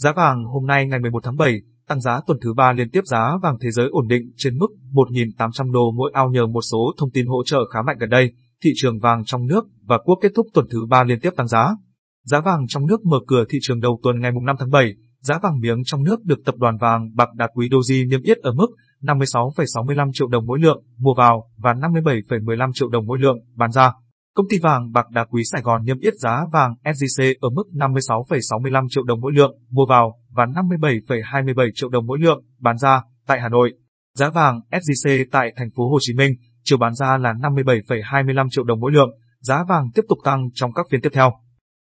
Giá vàng hôm nay ngày 11 tháng 7, tăng giá tuần thứ ba liên tiếp giá vàng thế giới ổn định trên mức 1.800 đô mỗi ao nhờ một số thông tin hỗ trợ khá mạnh gần đây. Thị trường vàng trong nước và quốc kết thúc tuần thứ ba liên tiếp tăng giá. Giá vàng trong nước mở cửa thị trường đầu tuần ngày 5 tháng 7, giá vàng miếng trong nước được tập đoàn vàng bạc đá quý Doji niêm yết ở mức 56,65 triệu đồng mỗi lượng mua vào và 57,15 triệu đồng mỗi lượng bán ra. Công ty vàng bạc đá quý Sài Gòn niêm yết giá vàng SJC ở mức 56,65 triệu đồng mỗi lượng mua vào và 57,27 triệu đồng mỗi lượng bán ra tại Hà Nội. Giá vàng SJC tại thành phố Hồ Chí Minh chiều bán ra là 57,25 triệu đồng mỗi lượng. Giá vàng tiếp tục tăng trong các phiên tiếp theo.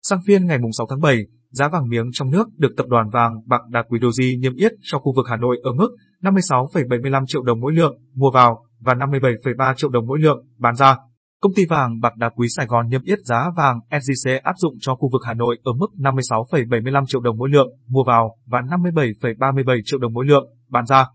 Sang phiên ngày 6 tháng 7, giá vàng miếng trong nước được tập đoàn vàng bạc đá quý Doji niêm yết cho khu vực Hà Nội ở mức 56,75 triệu đồng mỗi lượng mua vào và 57,3 triệu đồng mỗi lượng bán ra. Công ty vàng bạc đá quý Sài Gòn niêm yết giá vàng SJC áp dụng cho khu vực Hà Nội ở mức 56,75 triệu đồng mỗi lượng mua vào và 57,37 triệu đồng mỗi lượng bán ra.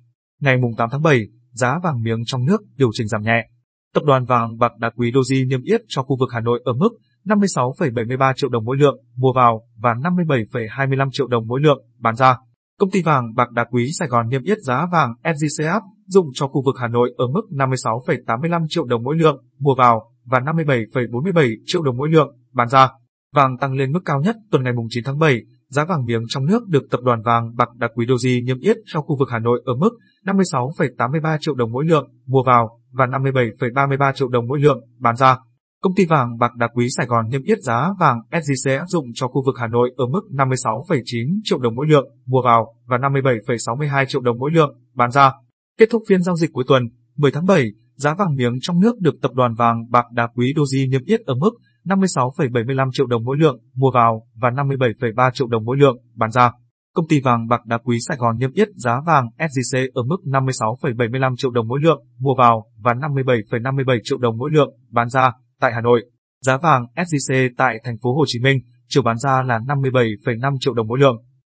Ngày 8 tháng 7, giá vàng miếng trong nước điều chỉnh giảm nhẹ. Tập đoàn vàng bạc đá quý Doji niêm yết cho khu vực Hà Nội ở mức 56,73 triệu đồng mỗi lượng mua vào và 57,25 triệu đồng mỗi lượng bán ra. Công ty vàng bạc đá quý Sài Gòn niêm yết giá vàng SJC áp dụng cho khu vực Hà Nội ở mức 56,85 triệu đồng mỗi lượng mua vào và 57,47 triệu đồng mỗi lượng bán ra. Vàng tăng lên mức cao nhất tuần ngày 9 tháng 7, giá vàng miếng trong nước được tập đoàn vàng bạc đặc quý Doji niêm yết cho khu vực Hà Nội ở mức 56,83 triệu đồng mỗi lượng mua vào và 57,33 triệu đồng mỗi lượng bán ra. Công ty vàng bạc đá quý Sài Gòn niêm yết giá vàng SJC áp dụng cho khu vực Hà Nội ở mức 56,9 triệu đồng mỗi lượng mua vào và 57,62 triệu đồng mỗi lượng bán ra. Kết thúc phiên giao dịch cuối tuần, 10 tháng 7, giá vàng miếng trong nước được tập đoàn vàng bạc đá quý Doji niêm yết ở mức 56,75 triệu đồng mỗi lượng mua vào và 57,3 triệu đồng mỗi lượng bán ra. Công ty vàng bạc đá quý Sài Gòn niêm yết giá vàng SJC ở mức 56,75 triệu đồng mỗi lượng mua vào và 57,57 triệu đồng mỗi lượng bán ra tại Hà Nội. Giá vàng SJC tại thành phố Hồ Chí Minh chiều bán ra là 57,5 triệu đồng mỗi lượng.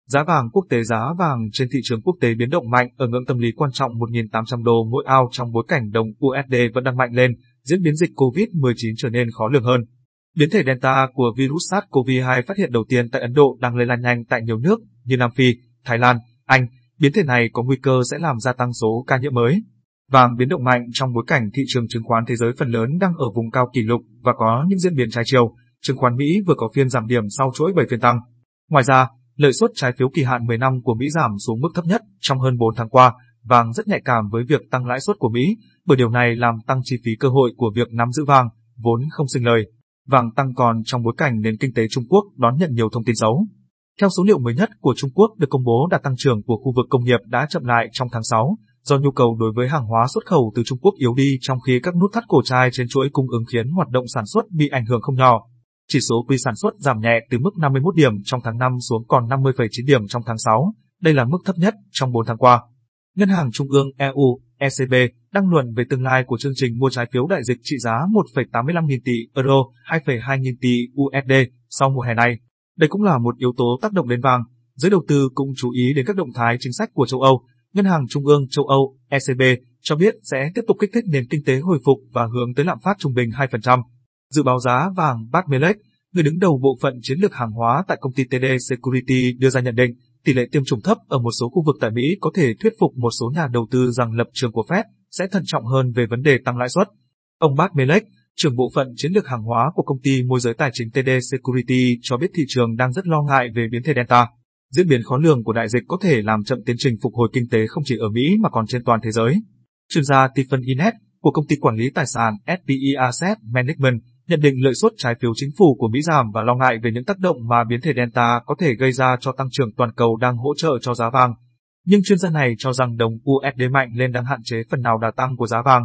Giá vàng quốc tế giá vàng trên thị trường quốc tế biến động mạnh ở ngưỡng tâm lý quan trọng 1.800 đô mỗi ao trong bối cảnh đồng USD vẫn đang mạnh lên, diễn biến dịch COVID-19 trở nên khó lường hơn. Biến thể Delta của virus SARS-CoV-2 phát hiện đầu tiên tại Ấn Độ đang lây lan nhanh tại nhiều nước như Nam Phi, Thái Lan, Anh. Biến thể này có nguy cơ sẽ làm gia tăng số ca nhiễm mới. Vàng biến động mạnh trong bối cảnh thị trường chứng khoán thế giới phần lớn đang ở vùng cao kỷ lục và có những diễn biến trái chiều. Chứng khoán Mỹ vừa có phiên giảm điểm sau chuỗi 7 phiên tăng. Ngoài ra, lợi suất trái phiếu kỳ hạn 10 năm của Mỹ giảm xuống mức thấp nhất trong hơn 4 tháng qua. Vàng rất nhạy cảm với việc tăng lãi suất của Mỹ, bởi điều này làm tăng chi phí cơ hội của việc nắm giữ vàng, vốn không sinh lời. Vàng tăng còn trong bối cảnh nền kinh tế Trung Quốc đón nhận nhiều thông tin xấu. Theo số liệu mới nhất của Trung Quốc được công bố đạt tăng trưởng của khu vực công nghiệp đã chậm lại trong tháng 6, do nhu cầu đối với hàng hóa xuất khẩu từ Trung Quốc yếu đi trong khi các nút thắt cổ trai trên chuỗi cung ứng khiến hoạt động sản xuất bị ảnh hưởng không nhỏ. Chỉ số quy sản xuất giảm nhẹ từ mức 51 điểm trong tháng 5 xuống còn 50,9 điểm trong tháng 6, đây là mức thấp nhất trong 4 tháng qua. Ngân hàng Trung ương EU, ECB, đăng luận về tương lai của chương trình mua trái phiếu đại dịch trị giá 1,85 nghìn tỷ euro, 2,2 nghìn tỷ USD sau mùa hè này. Đây cũng là một yếu tố tác động đến vàng. Giới đầu tư cũng chú ý đến các động thái chính sách của châu Âu. Ngân hàng Trung ương châu Âu, ECB, cho biết sẽ tiếp tục kích thích nền kinh tế hồi phục và hướng tới lạm phát trung bình 2%. Dự báo giá vàng Bart Melech, người đứng đầu bộ phận chiến lược hàng hóa tại công ty TD Security đưa ra nhận định, tỷ lệ tiêm chủng thấp ở một số khu vực tại Mỹ có thể thuyết phục một số nhà đầu tư rằng lập trường của Fed sẽ thận trọng hơn về vấn đề tăng lãi suất. Ông Bart Melech, trưởng bộ phận chiến lược hàng hóa của công ty môi giới tài chính TD Security cho biết thị trường đang rất lo ngại về biến thể Delta. Diễn biến khó lường của đại dịch có thể làm chậm tiến trình phục hồi kinh tế không chỉ ở Mỹ mà còn trên toàn thế giới. Chuyên gia Tiffany Inet của công ty quản lý tài sản SPE Asset Management nhận định lợi suất trái phiếu chính phủ của Mỹ giảm và lo ngại về những tác động mà biến thể Delta có thể gây ra cho tăng trưởng toàn cầu đang hỗ trợ cho giá vàng. Nhưng chuyên gia này cho rằng đồng USD mạnh lên đang hạn chế phần nào đà tăng của giá vàng.